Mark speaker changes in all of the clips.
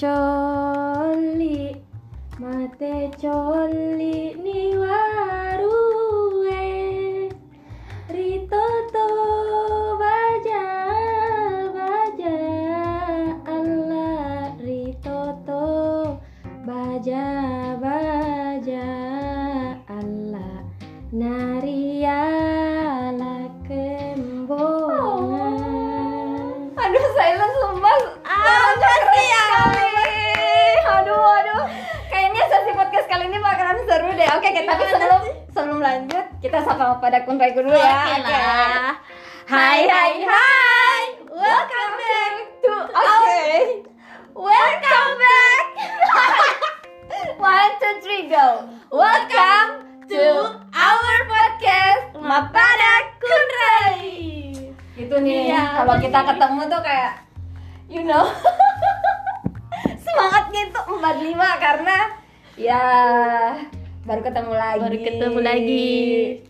Speaker 1: coli mate coli
Speaker 2: Oke, oke, tapi sebelum sebelum lanjut, kita sapa pada kun Raiku dulu ya.
Speaker 1: Oke lah. Hai hai hai
Speaker 2: ketemu lagi.
Speaker 1: Baru ketemu lagi.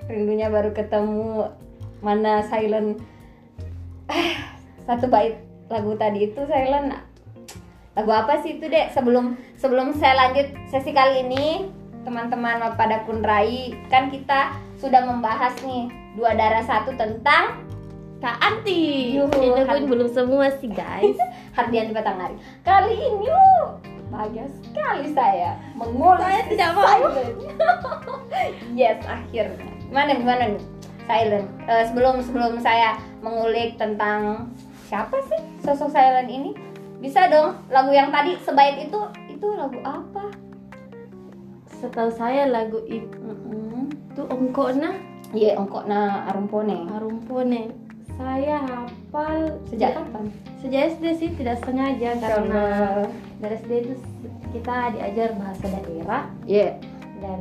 Speaker 2: Rindunya baru ketemu. Mana silent Eh, satu bait lagu tadi itu silent lagu apa sih itu dek sebelum sebelum saya lanjut sesi kali ini teman-teman pada kunrai kan kita sudah membahas nih dua darah satu tentang
Speaker 1: Kak Anti
Speaker 2: Yuhu,
Speaker 1: Ini pun
Speaker 2: Kak-
Speaker 1: belum semua sih guys
Speaker 2: Hardian di Batanghari kali ini bahagia sekali saya mengulik
Speaker 1: Saya tidak mau.
Speaker 2: silent. yes akhirnya gimana gimana nih silent Eh, sebelum sebelum saya mengulik tentang siapa sih sosok silent ini bisa dong lagu yang tadi sebait itu itu lagu apa
Speaker 1: Setahu saya lagu itu
Speaker 2: Mm-mm.
Speaker 1: Ongkona
Speaker 2: Iya, ongkok na arumpone.
Speaker 1: Arumpone Saya hafal
Speaker 2: Sejak kapan?
Speaker 1: Sejak SD sih tidak sengaja Karena
Speaker 2: Karena
Speaker 1: dari SD itu kita diajar bahasa daerah.
Speaker 2: Iya.
Speaker 1: Dan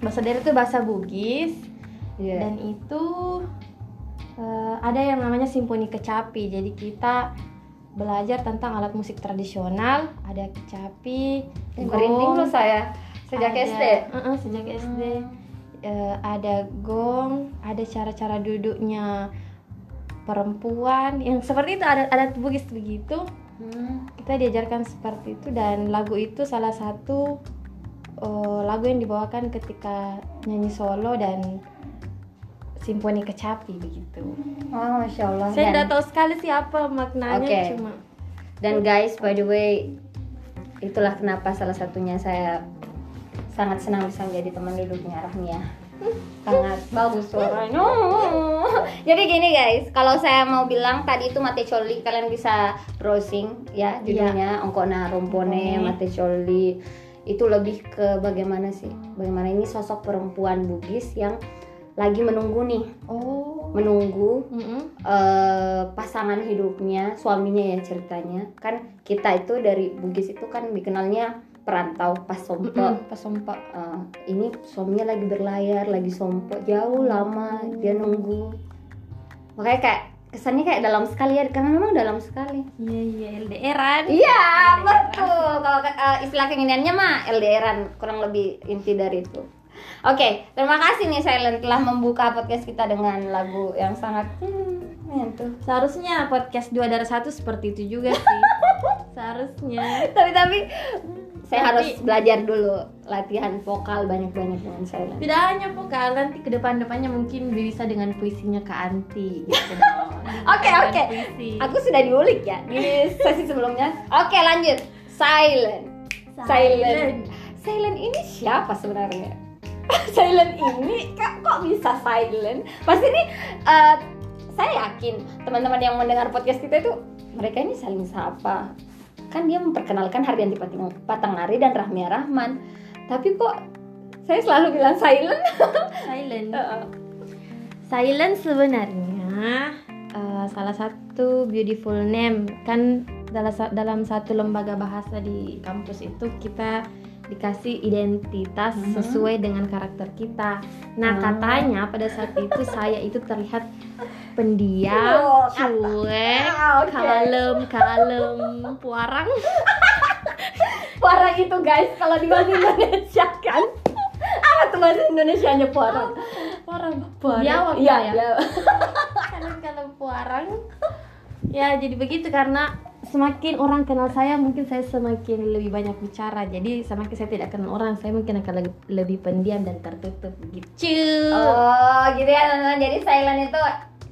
Speaker 1: bahasa daerah itu bahasa Bugis.
Speaker 2: Iya.
Speaker 1: dan itu eh, ada yang namanya simfoni kecapi. Jadi kita belajar tentang alat musik tradisional. Ada kecapi gong,
Speaker 2: loh saya sejak
Speaker 1: ada-
Speaker 2: SD.
Speaker 1: Uh-uh, sejak SD Eh, ada gong ada cara-cara duduknya perempuan. Yang seperti itu ada adat bugis begitu
Speaker 2: Hmm.
Speaker 1: kita diajarkan seperti itu dan lagu itu salah satu eh, lagu yang dibawakan ketika nyanyi solo dan simfoni kecapi begitu.
Speaker 2: Oh, masya Allah.
Speaker 1: Saya tidak tahu sekali sih apa maknanya
Speaker 2: Oke.
Speaker 1: cuma
Speaker 2: Dan guys, by the way, itulah kenapa salah satunya saya sangat senang bisa menjadi teman duduknya Rahmia. Sangat bagus suaranya. Jadi gini guys, kalau saya mau bilang tadi itu Mate Coli, kalian bisa browsing ya judulnya Ongkona Rompone. Mate Coli. Itu lebih ke bagaimana sih? Bagaimana ini sosok perempuan Bugis yang lagi menunggu nih,
Speaker 1: oh
Speaker 2: menunggu
Speaker 1: mm-mm.
Speaker 2: eh, pasangan hidupnya suaminya ya ceritanya kan kita itu dari Bugis itu kan dikenalnya perantau pas sompo
Speaker 1: Mm-mm, pas sompa.
Speaker 2: Eh, ini suaminya lagi berlayar lagi sompo jauh lama. Dia nunggu. Makanya kayak kesannya kayak dalam sekali ya. Karena memang dalam sekali.
Speaker 1: Iya iya. LDRan.
Speaker 2: iya betul. Kalau eh, istilah keinginannya mah LDRan kurang lebih inti dari itu. Oke, terima kasih nih Silent telah membuka podcast kita dengan lagu yang sangat hmm, menyentuh.
Speaker 1: Seharusnya podcast dua darah satu seperti itu juga sih. Seharusnya.
Speaker 2: tapi tapi saya
Speaker 1: Tapi-
Speaker 2: harus belajar dulu latihan vokal banyak-banyak dengan silent.
Speaker 1: Tidak hanya vokal nanti ke depan-depannya mungkin bisa dengan puisinya Kak Anti gitu.
Speaker 2: Oke, oke. Aku sudah diulik ya di sesi sebelumnya. Oke, lanjut. Silent. Silent. Silent ini siapa sebenarnya? silent ini kok, kok bisa silent? Pasti ini eh, saya yakin teman-teman yang mendengar podcast kita itu mereka ini saling sapa. Kan dia memperkenalkan Hardianti Pating- Patanghari dan Rahmia Rahman. Tapi kok saya selalu bilang silent.
Speaker 1: Silent. Silent sebenarnya uh, salah satu beautiful name kan dalam dalam satu lembaga bahasa di kampus itu kita dikasih identitas
Speaker 2: Mhm.
Speaker 1: sesuai dengan karakter kita. Nah
Speaker 2: Hmm.
Speaker 1: katanya pada saat itu saya itu terlihat pendiam, cuek,
Speaker 2: Ah,
Speaker 1: kalem, kalem, puarang.
Speaker 2: Parang itu guys kalau di bahasa Indonesia kan apa tuh bahasa Indonesia nya parang
Speaker 1: Puarang.
Speaker 2: Parang.
Speaker 1: Biawak
Speaker 2: iya
Speaker 1: ya.
Speaker 2: iya.
Speaker 1: Kalem, kalem, puarang. Ya jadi begitu karena semakin orang kenal saya mungkin saya semakin lebih banyak bicara jadi semakin saya tidak kenal orang saya mungkin akan lebih, lebih pendiam dan tertutup gitu
Speaker 2: Oh, gitu ya teman-teman. Jadi silent itu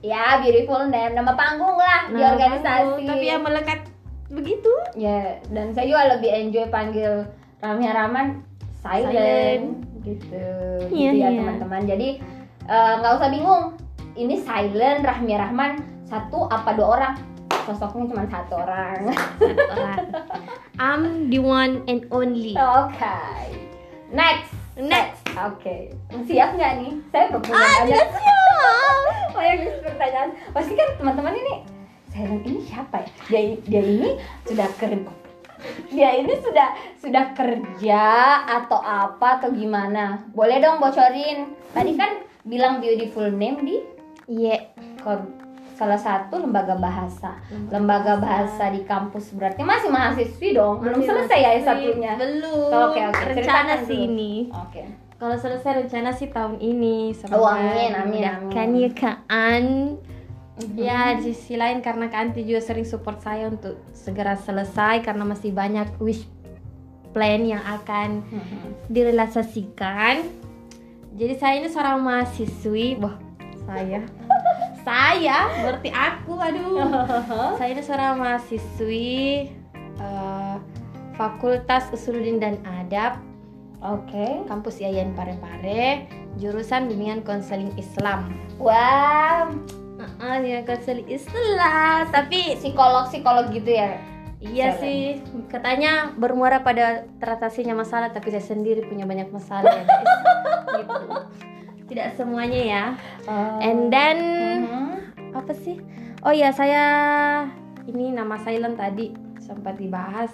Speaker 2: ya beautiful name, nama panggung lah di
Speaker 1: Nah,
Speaker 2: organisasi.
Speaker 1: tapi yang melekat begitu
Speaker 2: Ya, dan saya juga lebih enjoy panggil Ramya Rahman silent,
Speaker 1: Silent.
Speaker 2: gitu.
Speaker 1: Iya,
Speaker 2: gitu ya
Speaker 1: iya.
Speaker 2: teman-teman. Jadi eh, nggak usah bingung. Ini silent Rahmi Rahman satu apa dua orang? Sosoknya cuma satu orang.
Speaker 1: Satu orang I'm the one and only
Speaker 2: Oke. Next.
Speaker 1: Next.
Speaker 2: Oke. Siap nggak nih? Saya belum punya
Speaker 1: ah tidak siap
Speaker 2: banyak pertanyaan. Pasti kan teman-teman ini silent ini siapa ya? Dia dia ini sudah kerja. Dia ini sudah sudah kerja atau apa atau gimana? Boleh dong bocorin. Tadi kan bilang beautiful name di
Speaker 1: Iya
Speaker 2: kor- salah satu lembaga bahasa. Lembaga bahasa di kampus berarti masih mahasiswi dong. Belum
Speaker 1: Masih
Speaker 2: selesai ya satunya.
Speaker 1: Belum
Speaker 2: Oke, oke.
Speaker 1: Rencana
Speaker 2: Ceritakan
Speaker 1: sih
Speaker 2: dulu.
Speaker 1: ini
Speaker 2: Oke.
Speaker 1: Kalau selesai rencana sih tahun ini
Speaker 2: Oh, amin, amin,
Speaker 1: Kan
Speaker 2: amin.
Speaker 1: ya Kak An
Speaker 2: Mhm.
Speaker 1: Ya di sisi lain karena Kak Anti juga sering support saya untuk segera selesai Karena masih banyak wish plan yang akan
Speaker 2: Mhm.
Speaker 1: direalisasikan Jadi saya ini seorang mahasiswi Wah saya Saya berarti aku aduh Saya ini seorang mahasiswi eh, Fakultas Usuluddin dan Adab
Speaker 2: Oke.
Speaker 1: kampus IAIN Parepare jurusan bimbingan konseling Islam
Speaker 2: Wow,
Speaker 1: Heeh, bimbingan konseling Islam tapi
Speaker 2: psikolog psikolog gitu ya.
Speaker 1: iya
Speaker 2: Salah.
Speaker 1: sih katanya bermuara pada teratasinya masalah tapi saya sendiri punya banyak masalah gitu tidak semuanya ya. And then
Speaker 2: Mhm.
Speaker 1: apa sih? Oh ya saya ini nama silent tadi sempat dibahas.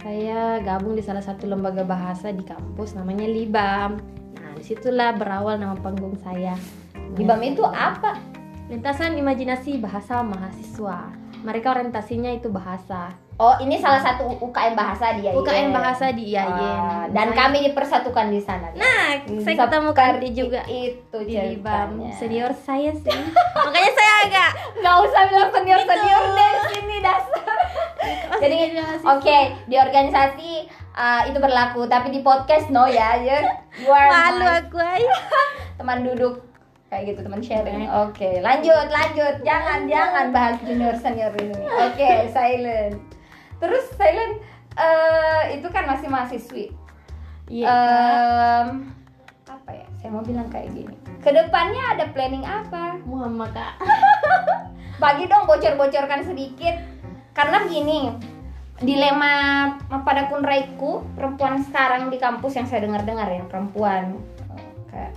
Speaker 1: Saya gabung di salah satu lembaga bahasa di kampus namanya Libam. Nah di situlah berawal nama panggung saya.
Speaker 2: Libam itu apa?
Speaker 1: lintasan imajinasi bahasa mahasiswa. Mereka orientasinya itu bahasa
Speaker 2: Oh, ini salah satu UKM bahasa dia.
Speaker 1: UKM bahasa di IAIN
Speaker 2: Ah, dan
Speaker 1: Saya-
Speaker 2: kami dipersatukan di sana.
Speaker 1: nah
Speaker 2: Hmm,
Speaker 1: saya ketemu
Speaker 2: seperti
Speaker 1: juga
Speaker 2: Itu
Speaker 1: di
Speaker 2: ceritanya.
Speaker 1: senior saya sih makanya saya agak
Speaker 2: Nggak usah bilang senior senior deh sini dasar. Jadi oke di organisasi uh, itu berlaku, tapi di podcast no ya, ya. You are
Speaker 1: malu
Speaker 2: my
Speaker 1: aku ay.
Speaker 2: teman duduk kayak gitu teman sharing. Oke, lanjut lanjut. Jangan jangan bahas junior senior ini. Oke, silent. Terus silent eh itu kan masih mahasiswi.
Speaker 1: iya
Speaker 2: Em, apa ya? Saya mau bilang kayak gini. Ke depannya ada planning apa?
Speaker 1: Muhammad kak
Speaker 2: Bagi dong bocor-bocorkan sedikit. Karena begini, dilema pada kunraiku perempuan sekarang di kampus yang saya dengar-dengar ya perempuan kayak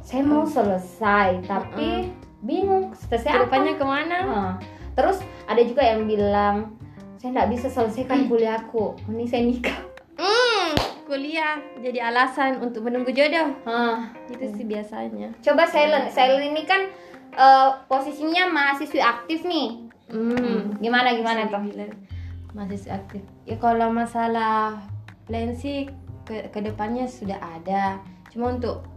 Speaker 2: saya mau selesai tapi bingung selesai apa
Speaker 1: ke
Speaker 2: mana terus ada juga yang bilang saya nggak bisa selesaikan kuliahku ini saya nikah.
Speaker 1: Hmm, kuliah jadi alasan untuk menunggu jodoh.
Speaker 2: Hah,
Speaker 1: Itu sih biasanya.
Speaker 2: coba silent. Silent. Ini kan eh, posisinya mahasiswi aktif nih.
Speaker 1: Hmm,
Speaker 2: gimana gimana tuh?
Speaker 1: masih aktif. Ya kalau masalah plan sih ke ke depannya sudah ada. Cuma untuk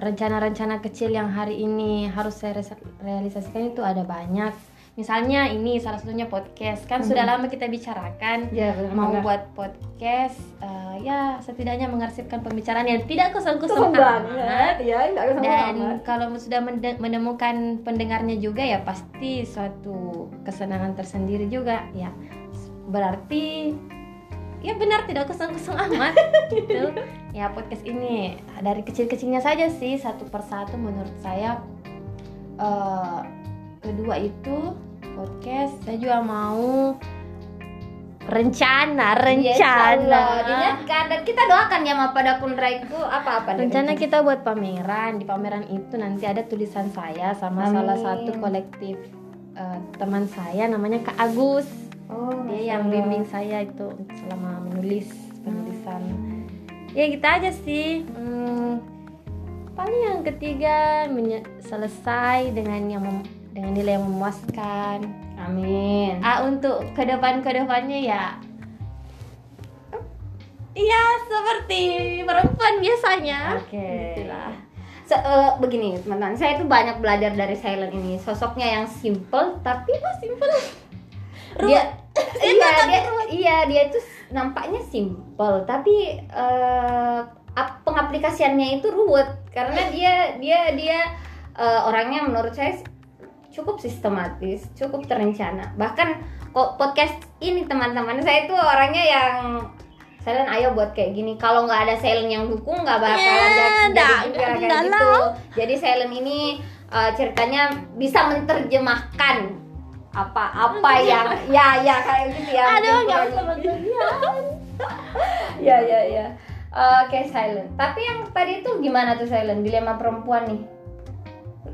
Speaker 1: rencana-rencana kecil yang hari ini harus saya realisasikan itu ada banyak. Misalnya ini salah satunya podcast. Kan sudah lama kita bicarakan.
Speaker 2: Ya
Speaker 1: mau buat podcast eh, ya setidaknya mengarsipkan pembicaraan yang tidak kosong-kosong amat
Speaker 2: ya
Speaker 1: dan kalau sudah menemukan pendengarnya juga ya pasti suatu kesenangan tersendiri juga ya. Berarti ya benar tidak kosong-kosong amat. Gitu ya podcast ini dari kecil-kecilnya saja sih satu persatu menurut saya. Eh, kedua itu podcast saya juga mau rencana rencana
Speaker 2: Diingatkan dan kita doakan ya pada kunraiku apa apa
Speaker 1: Rencana kita buat pameran. Di pameran itu nanti ada tulisan saya sama
Speaker 2: Amin.
Speaker 1: salah satu kolektif eh, teman saya namanya Kak Agus.
Speaker 2: oh,
Speaker 1: Dia yang bimbing saya itu selama menulis penulisan. Ya gitu aja sih. Hmm, paling yang ketiga selesai dengan yang mem- dengan nilai yang memuaskan.
Speaker 2: amin
Speaker 1: Ah untuk ke depan ke depannya ya. Iya seperti perempuan biasanya.
Speaker 2: oke
Speaker 1: Itulah.
Speaker 2: Se- eh, begini teman-teman saya itu banyak belajar dari silent ini sosoknya yang simple tapi
Speaker 1: simple
Speaker 2: dia iya dia iya dia itu nampaknya simple tapi uh, pengaplikasiannya itu ruwet karena dia dia dia uh, orangnya menurut saya cukup sistematis cukup terencana. Bahkan kok podcast ini teman-teman saya itu orangnya yang Selen ayo buat kayak gini. Kalau nggak ada Selen yang dukung nggak bakalan yeah, jadi, jadi juga kayak gitu. Jadi Selen ini uh, ceritanya bisa menerjemahkan apa apa yang ya ya kayak gitu ya
Speaker 1: aduh nggak
Speaker 2: ya ya ya. Oke okay, silent. Tapi yang tadi itu gimana tuh silent? Dilema perempuan nih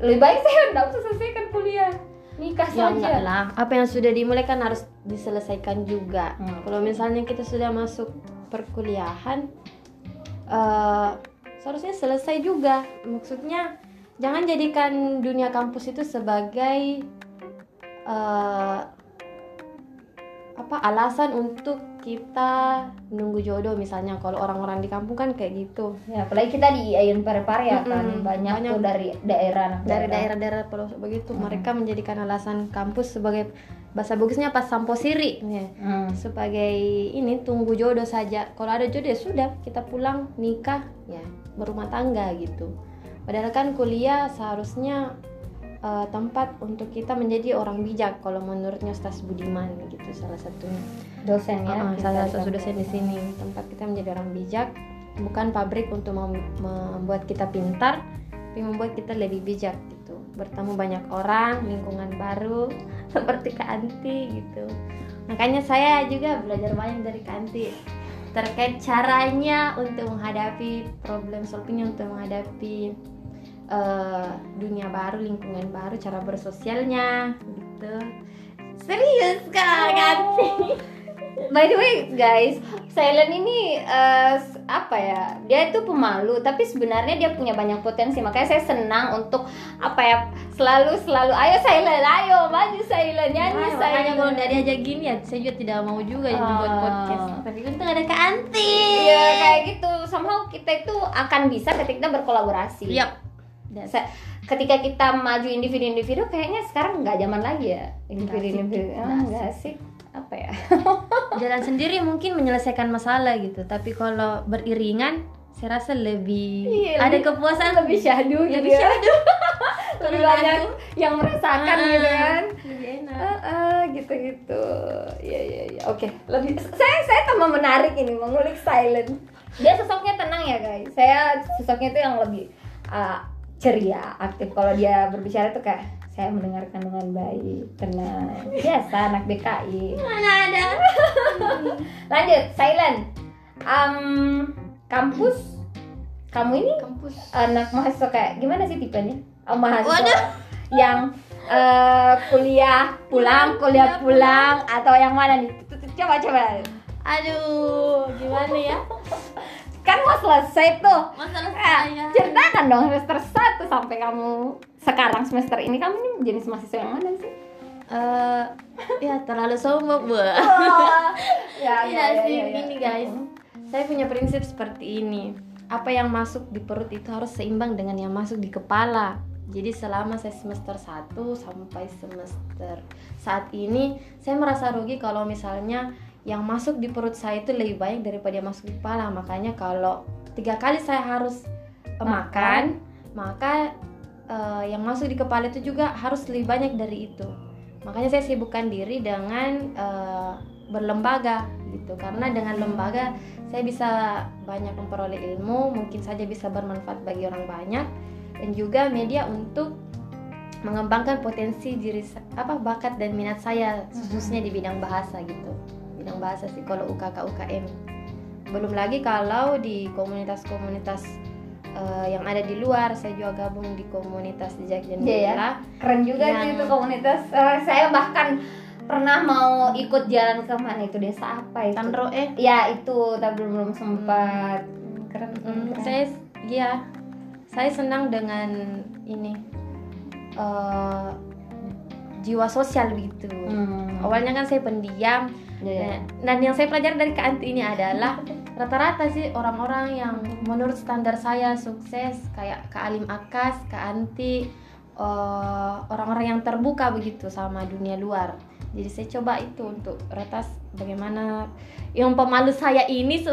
Speaker 2: lebih baik saya nggak usah selesaikan kuliah. Nikah ya, saja.
Speaker 1: lah. Apa yang sudah dimulai kan harus diselesaikan juga. Hmm. kalau misalnya kita sudah masuk perkuliahan uh, seharusnya selesai juga. Maksudnya jangan jadikan dunia kampus itu sebagai uh, apa alasan untuk kita nunggu jodoh misalnya. Kalau orang-orang di kampung kan kayak gitu.
Speaker 2: Ya apalagi kita di Ayun Parepare ya kan. Mm -hmm. banyak, banyak. tuh dari daerah
Speaker 1: dari daerah-daerah pelosok begitu. Mm -hmm. mereka menjadikan alasan kampus sebagai bahasa bagusnya pas sampo siri. Ya. mm. sebagai ini tunggu jodoh saja. Kalau ada jodoh ya sudah kita pulang nikah ya berumah tangga gitu. Padahal kan kuliah seharusnya uh, tempat untuk kita menjadi orang bijak kalau menurutnya Ustaz Budiman gitu salah satunya
Speaker 2: dosen ya
Speaker 1: uh, salah satu dosen di sini. tempat kita menjadi orang bijak bukan pabrik untuk mem membuat kita pintar tapi membuat kita lebih bijak gitu. Bertemu banyak orang lingkungan baru seperti Kak Anti gitu. Makanya saya juga belajar banyak dari Kak Anti terkait caranya untuk menghadapi problem solvingnya untuk menghadapi uh, dunia baru lingkungan baru cara bersosialnya gitu. Serius kan oh.
Speaker 2: by the way guys Silent ini uh, apa ya dia itu pemalu tapi sebenarnya dia punya banyak potensi. Makanya saya senang untuk apa ya selalu selalu ayo Silent ayo maju Silent nyanyi nah, Silent.
Speaker 1: kalau dari aja gini ya saya juga tidak mau juga uh, buat podcast. Tapi untung ada Kak Anti.
Speaker 2: Iya kayak gitu. Somehow kita itu akan bisa ketika berkolaborasi
Speaker 1: yep
Speaker 2: ketika kita maju individu-individu kayaknya sekarang nggak zaman lagi ya individu-individu. ah, nggak sih. apa ya?
Speaker 1: Jalan sendiri mungkin menyelesaikan masalah gitu tapi kalau beriringan saya rasa lebih iya, ada lebih, kepuasan.
Speaker 2: lebih syahdu gitu lebih ya. syahdu. Lebih banyak yang merasakan ah, gitu kan. lebih enak. Uh, uh, gitu gitu ya ya ya oke okay. lebih saya saya tambah menarik ini mengulik silent. Dia sosoknya tenang ya guys. Saya sosoknya itu yang lebih uh, ceria aktif. Kalau dia berbicara tuh kayak saya mendengarkan dengan baik tenang. Biasa anak BKI
Speaker 1: mana ada?
Speaker 2: Lanjut silent. Um, kampus? Kamu ini?
Speaker 1: Kampus.
Speaker 2: Anak mahasiswa kayak gimana sih tipenya? Oh, mahasiswa Waduh. yang uh, kuliah pulang kuliah pulang atau yang mana nih? Coba coba.
Speaker 1: Aduh gimana ya
Speaker 2: kan mau selesai tuh.
Speaker 1: Mau selesai ya.
Speaker 2: ceritakan dong semester 1 sampai kamu sekarang semester ini. Kamu ini jenis mahasiswa yang mana sih?
Speaker 1: Uh, ya terlalu sombong bu. Oh,
Speaker 2: ya, ya, ya,
Speaker 1: sih ya, ya, ini guys. Saya punya prinsip seperti ini. Apa yang masuk di perut itu harus seimbang dengan yang masuk di kepala. Jadi selama saya semester 1 sampai semester saat ini saya merasa rugi kalau misalnya yang masuk di perut saya itu lebih banyak daripada yang masuk di kepala. Makanya kalau tiga kali saya harus uh, makan maka uh, yang masuk di kepala itu juga harus lebih banyak dari itu. Makanya saya sibukkan diri dengan uh, berlembaga gitu. Karena dengan lembaga saya bisa banyak memperoleh ilmu mungkin saja bisa bermanfaat bagi orang banyak dan juga media untuk mengembangkan potensi diri apa bakat dan minat saya khususnya di bidang bahasa gitu bidang bahasa sih kalau UKK UKM belum lagi kalau di komunitas-komunitas uh, yang ada di luar saya juga gabung di komunitas jejak jendela yeah, ya?
Speaker 2: keren juga yang... sih itu komunitas uh, saya bahkan pernah mau ikut jalan ke mana itu desa apa itu
Speaker 1: Tanro eh
Speaker 2: ya itu tapi belum belum sempat hmm. keren,
Speaker 1: hmm, keren. saya ya saya senang dengan ini uh, jiwa sosial gitu hmm. awalnya kan saya pendiam yeah. dan yang saya pelajari dari Kak Anti ini adalah rata-rata sih orang-orang yang menurut standar saya sukses kayak Kak Alim Akas, Kak Anti, eh, orang-orang yang terbuka begitu sama dunia luar. jadi saya coba itu untuk retas bagaimana yang pemalu saya ini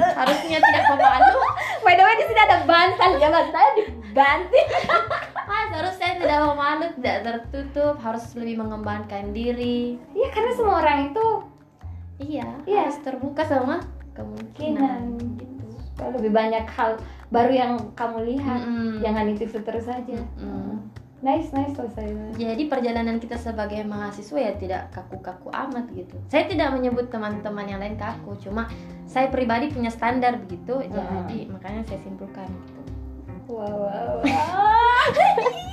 Speaker 1: harusnya tidak pemalu
Speaker 2: By the way di sini ada bantal ya mas saya dibanting.
Speaker 1: ah seharusnya tidak pemalu tidak tertutup harus lebih mengembangkan diri
Speaker 2: Iya karena semua orang itu
Speaker 1: iya
Speaker 2: Iya.
Speaker 1: harus terbuka sama kemungkinan gitu
Speaker 2: lebih banyak hal baru yang kamu lihat.
Speaker 1: Mm-mm.
Speaker 2: Jangan itu terus saja.
Speaker 1: Mm-mm.
Speaker 2: Nice nice selesai.
Speaker 1: Jadi perjalanan kita sebagai mahasiswa ya tidak kaku-kaku amat gitu. Saya tidak menyebut teman-teman yang lain kaku, cuma saya pribadi punya standar begitu, jadi makanya saya simpulkan gitu.
Speaker 2: Wow wow. wow.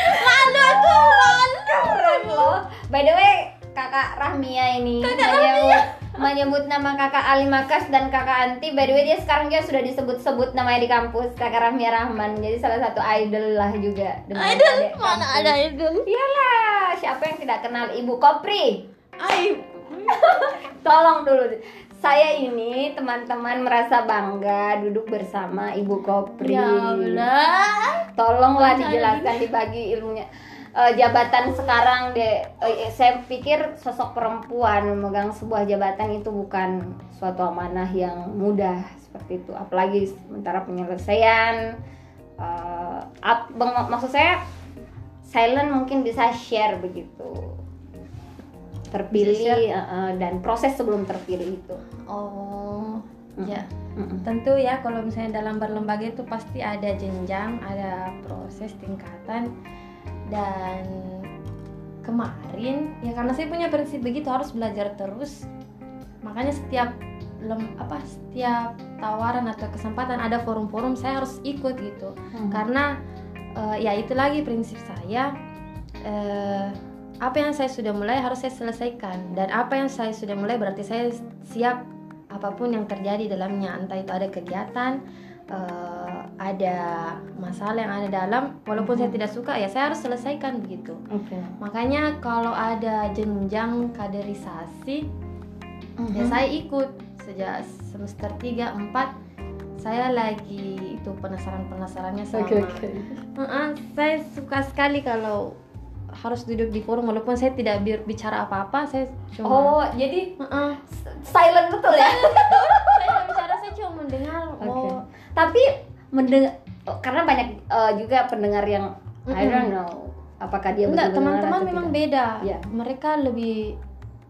Speaker 1: Malu aku, malu.
Speaker 2: Keren loh. By the way, kakak Rahmia ini menyebut, menyebut nama kakak Ali Makas dan kakak Anti. By the way, dia sekarang dia sudah disebut-sebut namanya di kampus kakak Rahmia Rahman. Jadi salah satu idol lah juga.
Speaker 1: Idol mana
Speaker 2: kampus.
Speaker 1: ada idol?
Speaker 2: Iyalah, siapa yang tidak kenal Ibu Kopri?
Speaker 1: Ay,
Speaker 2: Tolong dulu. Saya ini teman-teman merasa bangga duduk bersama Ibu Kopri.
Speaker 1: ya Allah.
Speaker 2: Tolonglah dijelaskan dibagi ilmunya. Eh, jabatan sekarang deh, eh, saya pikir sosok perempuan memegang sebuah jabatan itu bukan suatu amanah yang mudah seperti itu. Apalagi sementara penyelesaian. eh, ap- bang- maksud saya, silent mungkin bisa share begitu. Terpilih eh, dan proses sebelum terpilih itu.
Speaker 1: Oh, ya.
Speaker 2: Mm-mm.
Speaker 1: Tentu ya kalau misalnya dalam berlembaga itu pasti ada jenjang, ada proses tingkatan dan kemarin ya karena saya punya prinsip begitu harus belajar terus. Makanya setiap lem, apa setiap tawaran atau kesempatan ada forum-forum saya harus ikut gitu.
Speaker 2: Hmm.
Speaker 1: Karena eh, ya itu lagi prinsip saya eh, apa yang saya sudah mulai harus saya selesaikan dan apa yang saya sudah mulai berarti saya siap apa pun yang terjadi dalamnya entah itu ada kegiatan eh, ada masalah yang ada dalam walaupun saya tidak suka ya saya harus selesaikan begitu
Speaker 2: Oke.
Speaker 1: makanya kalau ada jenjang kaderisasi ya
Speaker 2: Mhm.
Speaker 1: saya ikut sejak semester 3 4 saya lagi itu penasaran penasarannya sama
Speaker 2: Oke oke.
Speaker 1: Heeh, saya suka sekali kalau harus duduk di forum walaupun saya tidak bi- bicara apa-apa saya cuma
Speaker 2: Oh, jadi
Speaker 1: Heeh.
Speaker 2: silent betul ya?
Speaker 1: saya tidak bicara saya cuma mendengar
Speaker 2: Oke.
Speaker 1: oh
Speaker 2: Tapi mendengar karena banyak eh, juga pendengar yang I
Speaker 1: Mm-mm.
Speaker 2: don't know apakah dia
Speaker 1: enggak teman-teman memang
Speaker 2: tidak.
Speaker 1: beda
Speaker 2: Iya.
Speaker 1: mereka lebih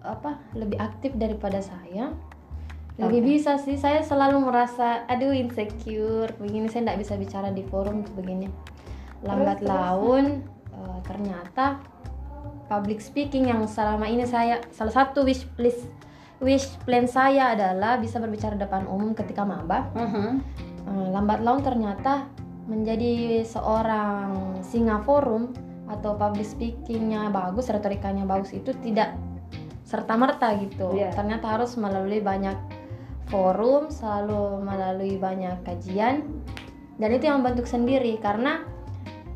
Speaker 1: apa lebih aktif daripada saya lebih
Speaker 2: Oke.
Speaker 1: bisa sih saya selalu merasa aduh insecure begini saya tidak bisa bicara di forum tuh begini lambat
Speaker 2: Terus, terus.
Speaker 1: laun eh, ternyata public speaking yang selama ini saya salah satu wish list wish plan saya adalah bisa berbicara depan umum ketika maba
Speaker 2: Mhm.
Speaker 1: Eh, lambat laun ternyata menjadi seorang singa forum atau public speakingnya bagus retorikanya bagus itu tidak serta merta gitu
Speaker 2: Iya.
Speaker 1: ternyata harus melalui banyak forum selalu melalui banyak kajian dan itu yang membentuk sendiri karena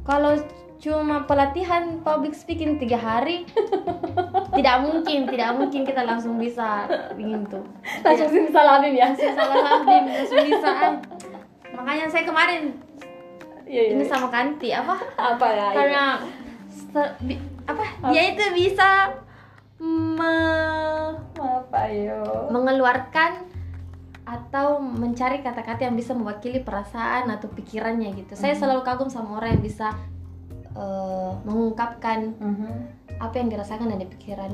Speaker 1: kalau cuma pelatihan public speaking tiga hari tidak mungkin tidak mungkin kita langsung bisa begitu
Speaker 2: Langsung simsalabim ya.
Speaker 1: langsung lambing langsung bisa. Makanya saya kemarin
Speaker 2: Iya,
Speaker 1: ini sama Kanti apa?
Speaker 2: Apa ya?
Speaker 1: karena bi- apa? Dia itu bisa me-
Speaker 2: apa yo?
Speaker 1: mengeluarkan atau mencari kata-kata yang bisa mewakili perasaan atau pikirannya gitu. Saya selalu kagum sama orang yang bisa eh, mengungkapkan
Speaker 2: Mhm.
Speaker 1: apa yang dirasakan dan dipikiran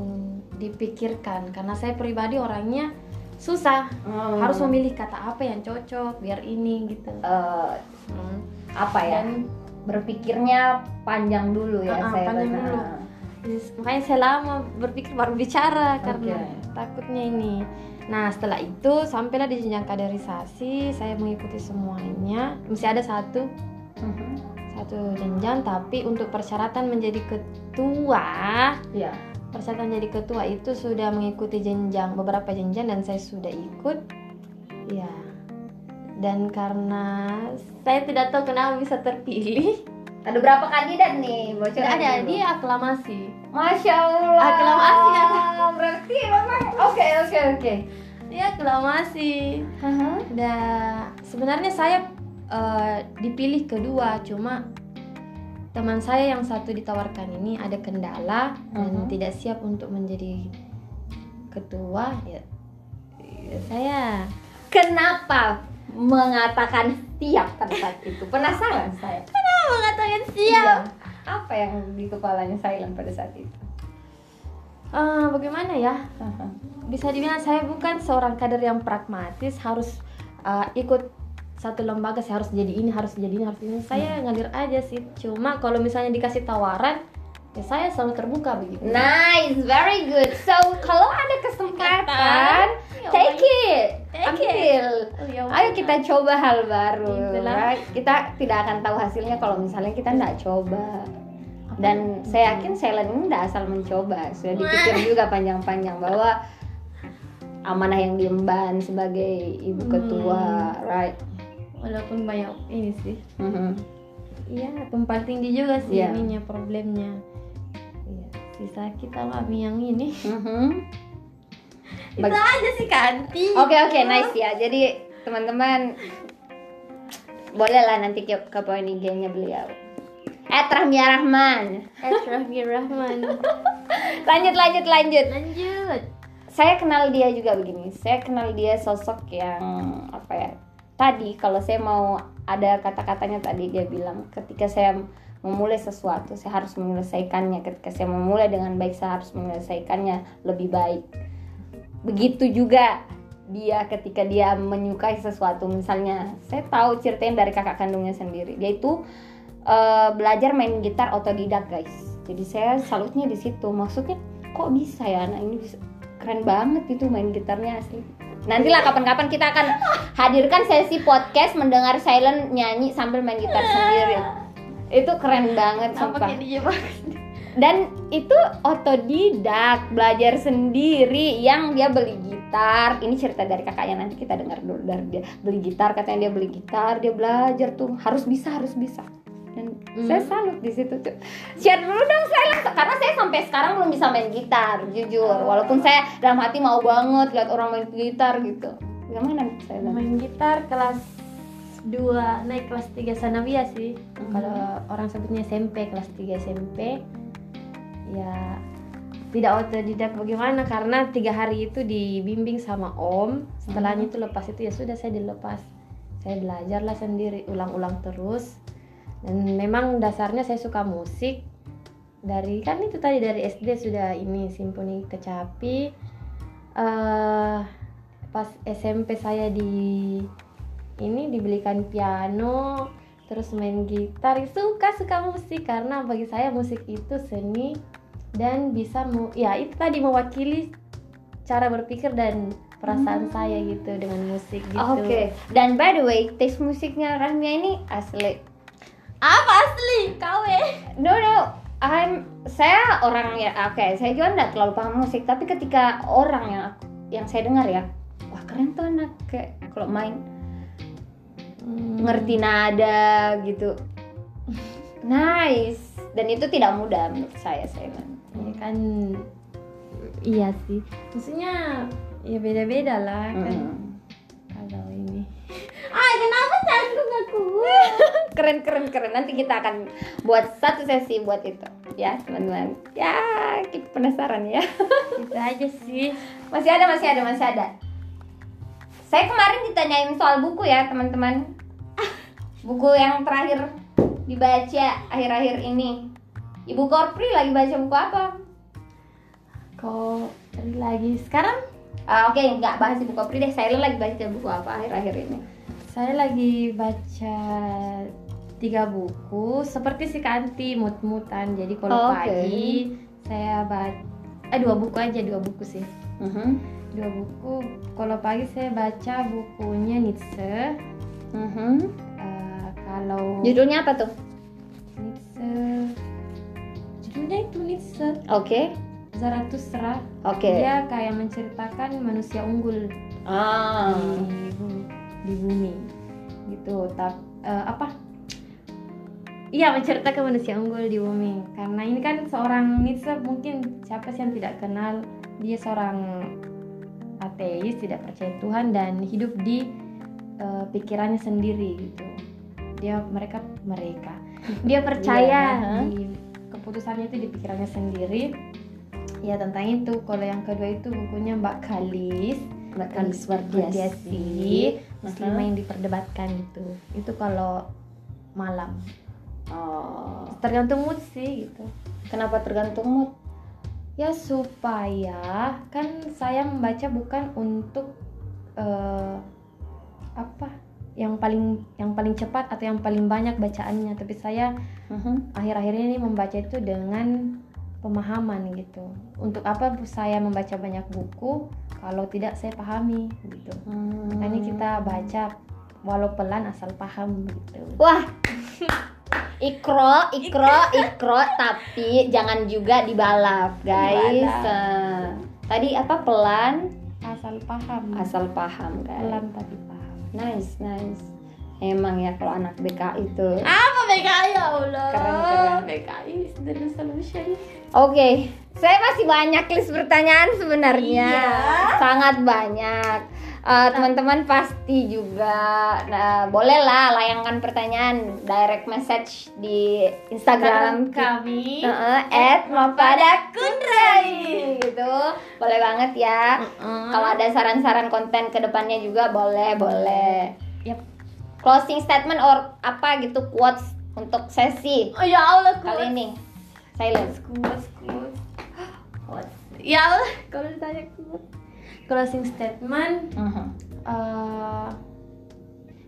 Speaker 1: dipikirkan. Karena saya pribadi orangnya susah
Speaker 2: Hmm.
Speaker 1: harus memilih kata apa yang cocok biar ini gitu
Speaker 2: Eh,
Speaker 1: Hmm.
Speaker 2: apa ya?
Speaker 1: dan
Speaker 2: Berpikirnya panjang dulu ya
Speaker 1: ah,
Speaker 2: saya
Speaker 1: panjang
Speaker 2: benar.
Speaker 1: dulu. makanya saya lama berpikir baru bicara karena
Speaker 2: Oke.
Speaker 1: takutnya ini nah setelah itu sampailah di jenjang kaderisasi saya mengikuti semuanya mesti ada satu
Speaker 2: Mhm.
Speaker 1: satu jenjang tapi untuk persyaratan menjadi ketua
Speaker 2: Iya.
Speaker 1: Persyaratan jadi ketua itu sudah mengikuti jenjang beberapa jenjang dan saya sudah ikut ya dan karena saya tidak tahu kenapa bisa terpilih
Speaker 2: Ada berapa kandidat nih?
Speaker 1: Tidak ada
Speaker 2: dulu.
Speaker 1: dia aklamasi
Speaker 2: Masya Allah.
Speaker 1: Aklamasi ya.
Speaker 2: Berarti memang oke oke oke.
Speaker 1: dia aklamasi
Speaker 2: Haha.
Speaker 1: dan sebenarnya saya eh, dipilih kedua cuma teman saya yang satu ditawarkan ini ada kendala dan
Speaker 2: Mhm.
Speaker 1: tidak siap untuk menjadi ketua ya, ya saya
Speaker 2: Kenapa mengatakan siap pada saat itu? Penasaran saya.
Speaker 1: mengatakan
Speaker 2: Iya. Apa yang di kepalanya Silent pada saat itu?
Speaker 1: Eh, bagaimana ya bisa dibilang saya bukan seorang kader yang pragmatis harus uh, ikut satu lembaga saya harus jadi ini harus jadi ini harus ini saya ngalir aja sih cuma kalau misalnya dikasih tawaran ya saya selalu terbuka begitu
Speaker 2: Nice, very good. So kalau ada kesempatan, take it,
Speaker 1: Take
Speaker 2: ambil.
Speaker 1: Oh, ya
Speaker 2: Ayo kita coba hal baru. Right? Kita tidak akan tahu hasilnya kalau misalnya kita tidak coba. Dan saya yakin Selen ini tidak asal mencoba. Sudah dipikir juga panjang-panjang bahwa amanah yang diemban sebagai ibu ketua, right?
Speaker 1: Walaupun banyak ini sih
Speaker 2: Mhm.
Speaker 1: iya tumpang tinggi juga sih
Speaker 2: Iya.
Speaker 1: ininya problemnya iya sisa kita mami yang ini
Speaker 2: Mhm.
Speaker 1: itu aja sih kanti
Speaker 2: Oke oke nice ya. Jadi teman-teman bolehlah nanti ke, ke poin IG-nya beliau. Eh Rahmia Rahman.
Speaker 1: Rahmi Rahman
Speaker 2: Lanjut lanjut lanjut.
Speaker 1: lanjut
Speaker 2: Saya kenal dia juga begini. Saya kenal dia sosok yang apa ya? Tadi kalau saya mau ada kata-katanya tadi dia bilang ketika saya memulai sesuatu saya harus menyelesaikannya. Ketika saya memulai dengan baik saya harus menyelesaikannya lebih baik. Begitu juga dia ketika dia menyukai sesuatu. Misalnya saya tahu ceritain dari kakak kandungnya sendiri. Dia itu eh, belajar main gitar otodidak guys. Jadi saya salutnya di situ. Maksudnya kok bisa ya anak ini bisa keren banget itu main gitarnya asli nantilah kapan-kapan kita akan hadirkan sesi podcast mendengar Silent nyanyi sambil main gitar sendiri. Itu keren banget sumpah. dan itu otodidak belajar sendiri yang dia beli gitar. Ini cerita dari kakaknya nanti kita dengar dulu dari dia. Beli gitar katanya dia beli gitar dia belajar tuh. Harus bisa harus bisa dan
Speaker 1: Hmm.
Speaker 2: saya salut di situ tuh. Share dulu dong saya langsung karena saya sampai sekarang belum bisa main gitar jujur. Walaupun saya dalam hati mau banget lihat orang main gitar gitu. Gimana saya
Speaker 1: main gitar kelas 2 naik kelas 3 sanawiyah sih. Kalau orang sebutnya SMP kelas 3 SMP ya tidak otodidak bagaimana karena tiga hari itu dibimbing sama om. Setelahnya itu lepas itu ya sudah saya dilepas. Saya belajarlah sendiri ulang-ulang terus dan memang dasarnya saya suka musik. Dari kan itu tadi dari SD sudah ini simfoni kecapi. Eh pas SMP saya di ini dibelikan piano terus main gitar. Suka suka musik karena bagi saya musik itu seni dan bisa mu ya itu tadi mewakili cara berpikir dan perasaan saya gitu dengan musik gitu.
Speaker 2: Oke, dan by the way, taste musiknya Rahmia ini asli.
Speaker 1: Apa asli? KW
Speaker 2: No no, I'm saya orang ya oke, saya juga nggak terlalu paham musik, tapi ketika orang yang aku, yang saya dengar ya, wah keren tuh anak. Kayak kalau main
Speaker 1: Hmm.
Speaker 2: ngerti nada gitu. Nice. Dan itu tidak mudah menurut saya, saya
Speaker 1: ya kan? Iya sih. Maksudnya ya beda-beda lah kan.
Speaker 2: Hmm.
Speaker 1: kalau ini. Ah kenapa canggung aku
Speaker 2: keren keren keren nanti kita akan buat satu sesi buat itu ya teman-teman ya kita penasaran ya
Speaker 1: itu aja sih
Speaker 2: Masih ada, masih ada, masih ada. Saya kemarin ditanyain soal buku ya, teman-teman. Buku yang terakhir dibaca akhir-akhir ini. Ibu Korpri lagi baca buku apa?
Speaker 1: kok lagi sekarang
Speaker 2: Ah, Oke, nggak bahas ibu Kopri deh. Saya lagi baca buku apa akhir-akhir ini?
Speaker 1: Saya lagi baca tiga buku seperti si Kanti mut-mutan. Jadi kalau
Speaker 2: Oke.
Speaker 1: pagi saya baca eh dua buku aja dua buku sih.
Speaker 2: Mhm.
Speaker 1: Dua buku. Kalau pagi saya baca bukunya Nietzsche.
Speaker 2: Mhm.
Speaker 1: Eh, kalau
Speaker 2: Judulnya apa tuh?
Speaker 1: Nietzsche judulnya itu Nietzsche
Speaker 2: Oke.
Speaker 1: Zarathustra.
Speaker 2: Oke.
Speaker 1: Dia kayak menceritakan manusia unggul
Speaker 2: Ah.
Speaker 1: di bumi, di bumi gitu tak eh, apa iya menceritakan manusia unggul di bumi. Karena ini kan seorang Nietzsche mungkin siapa sih yang tidak kenal? Dia seorang ateis tidak percaya Tuhan dan hidup di eh, pikirannya sendiri gitu. Dia mereka mereka. Dia percaya
Speaker 2: Iya,
Speaker 1: di keputusannya itu di pikirannya sendiri. Ya tentang itu kalau yang kedua itu bukunya Mbak Kalis.
Speaker 2: Mbak Kalis Wardiasi.
Speaker 1: muslimah yang diperdebatkan itu. Itu kalau malam
Speaker 2: Oh,
Speaker 1: tergantung mood sih gitu
Speaker 2: kenapa tergantung mood?
Speaker 1: ya supaya kan saya membaca bukan untuk eh, apa yang paling yang paling cepat atau yang paling banyak bacaannya tapi saya
Speaker 2: Mhm.
Speaker 1: akhir-akhir ini membaca itu dengan pemahaman gitu untuk apa saya membaca banyak buku kalau tidak saya pahami gitu
Speaker 2: Hmm.
Speaker 1: makanya kita baca walau pelan asal paham gitu
Speaker 2: Wah. Ikro, ikro, ikro, tapi jangan juga dibalap, guys.
Speaker 1: Dibalap.
Speaker 2: Nah, tadi apa pelan,
Speaker 1: asal paham
Speaker 2: asal paham, guys.
Speaker 1: pelan tapi paham
Speaker 2: Nice, nice. Emang ya kalau anak BK itu.
Speaker 1: apa BKI ya Allah
Speaker 2: Keren, keren.
Speaker 1: BKI is the solution
Speaker 2: Oke, saya masih banyak list pertanyaan sebenarnya.
Speaker 1: Iya.
Speaker 2: Sangat banyak. Eh, teman-teman pasti juga nah, bolehlah layangkan pertanyaan direct message di Instagram
Speaker 1: kami
Speaker 2: at Mapada Kundrai gitu. Boleh banget ya. Kalau ada saran-saran konten ke depannya juga boleh, boleh.
Speaker 1: Yap.
Speaker 2: Closing statement or apa gitu quotes untuk sesi
Speaker 1: oh ya Allah
Speaker 2: kali ini. Silence.
Speaker 1: kuat kuat ya Allah kalau ditanya kuat closing statement
Speaker 2: Mhm.
Speaker 1: eh,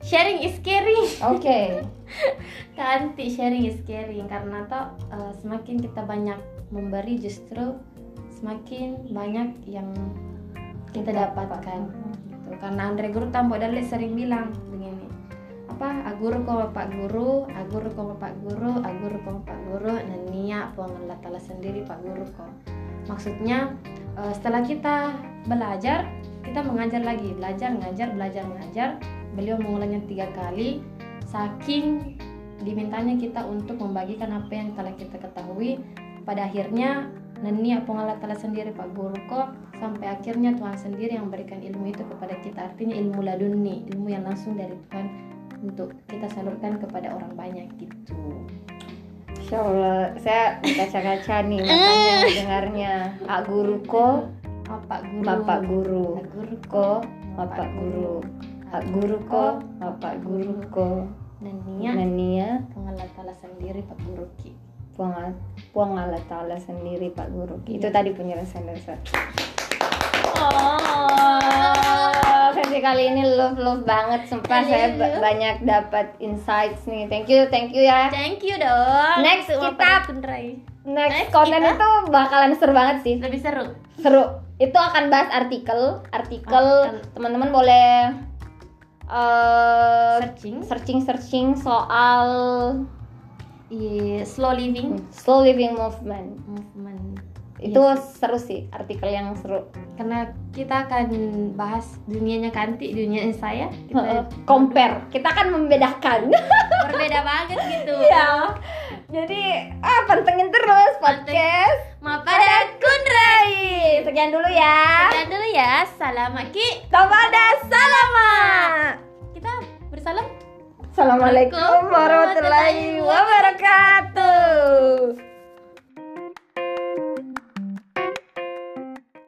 Speaker 1: sharing is caring
Speaker 2: Oke.
Speaker 1: Kanti sharing is caring karena toh eh, semakin kita banyak memberi justru semakin banyak yang kita dapatkan gitu. karena Andre Guru Tambo Dale sering bilang begini apa? Aguru ko bapak guru aguru ko bapak guru aguru ko bapak guru nania Allah Ta'ala sendiri pak guru ko maksudnya eh, setelah kita belajar kita mengajar lagi. Belajar ngajar belajar ngajar. Beliau mengulangnya tiga kali saking dimintanya kita untuk membagikan apa yang telah kita ketahui. Pada akhirnya apa Allah Ta'ala sendiri Pak Guru kok sampai akhirnya Tuhan sendiri yang memberikan ilmu itu kepada kita. Artinya ilmu laduni ilmu yang langsung dari Tuhan untuk kita salurkan kepada orang banyak gitu
Speaker 2: Insya Allah, saya kaca-kaca nih makanya dengarnya. Pak guru ko,
Speaker 1: Bapak Guru
Speaker 2: bapak guru.
Speaker 1: Guru
Speaker 2: Ko, bapak guru. Pak guru ko, bapak guru ko.
Speaker 1: Nania
Speaker 2: Nania,
Speaker 1: Allah Ta'ala sendiri Pak Guru Ki
Speaker 2: puang, puang Allah Ta'ala sendiri Pak Guru. Itu tadi penjelasan dari saya. Oh, sesi kali ini love love banget. Sumpah saya ba- banyak dapat insights nih. Thank you, thank you ya.
Speaker 1: Thank you dong
Speaker 2: Next, kita-. Next
Speaker 1: Next,
Speaker 2: konten
Speaker 1: kita-
Speaker 2: itu bakalan seru banget sih.
Speaker 1: Lebih seru
Speaker 2: Seru. Itu akan bahas artikel. Artikel teman-teman boleh eh
Speaker 1: Searching
Speaker 2: searching-searching soal
Speaker 1: Iya, Slow living
Speaker 2: slow living movement.
Speaker 1: movement
Speaker 2: Itu
Speaker 1: Yes.
Speaker 2: seru sih, artikel yang seru.
Speaker 1: karena kita akan bahas dunianya Kanti, dunianya saya kita
Speaker 2: Compare. Kita akan membedakan.
Speaker 1: berbeda banget gitu.
Speaker 2: Iya. Jadi, ah pantengin terus podcast.
Speaker 1: Maaf pada Kundrai.
Speaker 2: Sekian dulu ya.
Speaker 1: Sekian dulu ya. Salam Ki.
Speaker 2: Tapada salama.
Speaker 1: Kita bersalam.
Speaker 2: Assalamualaikum warahmatullahi wabarakatuh.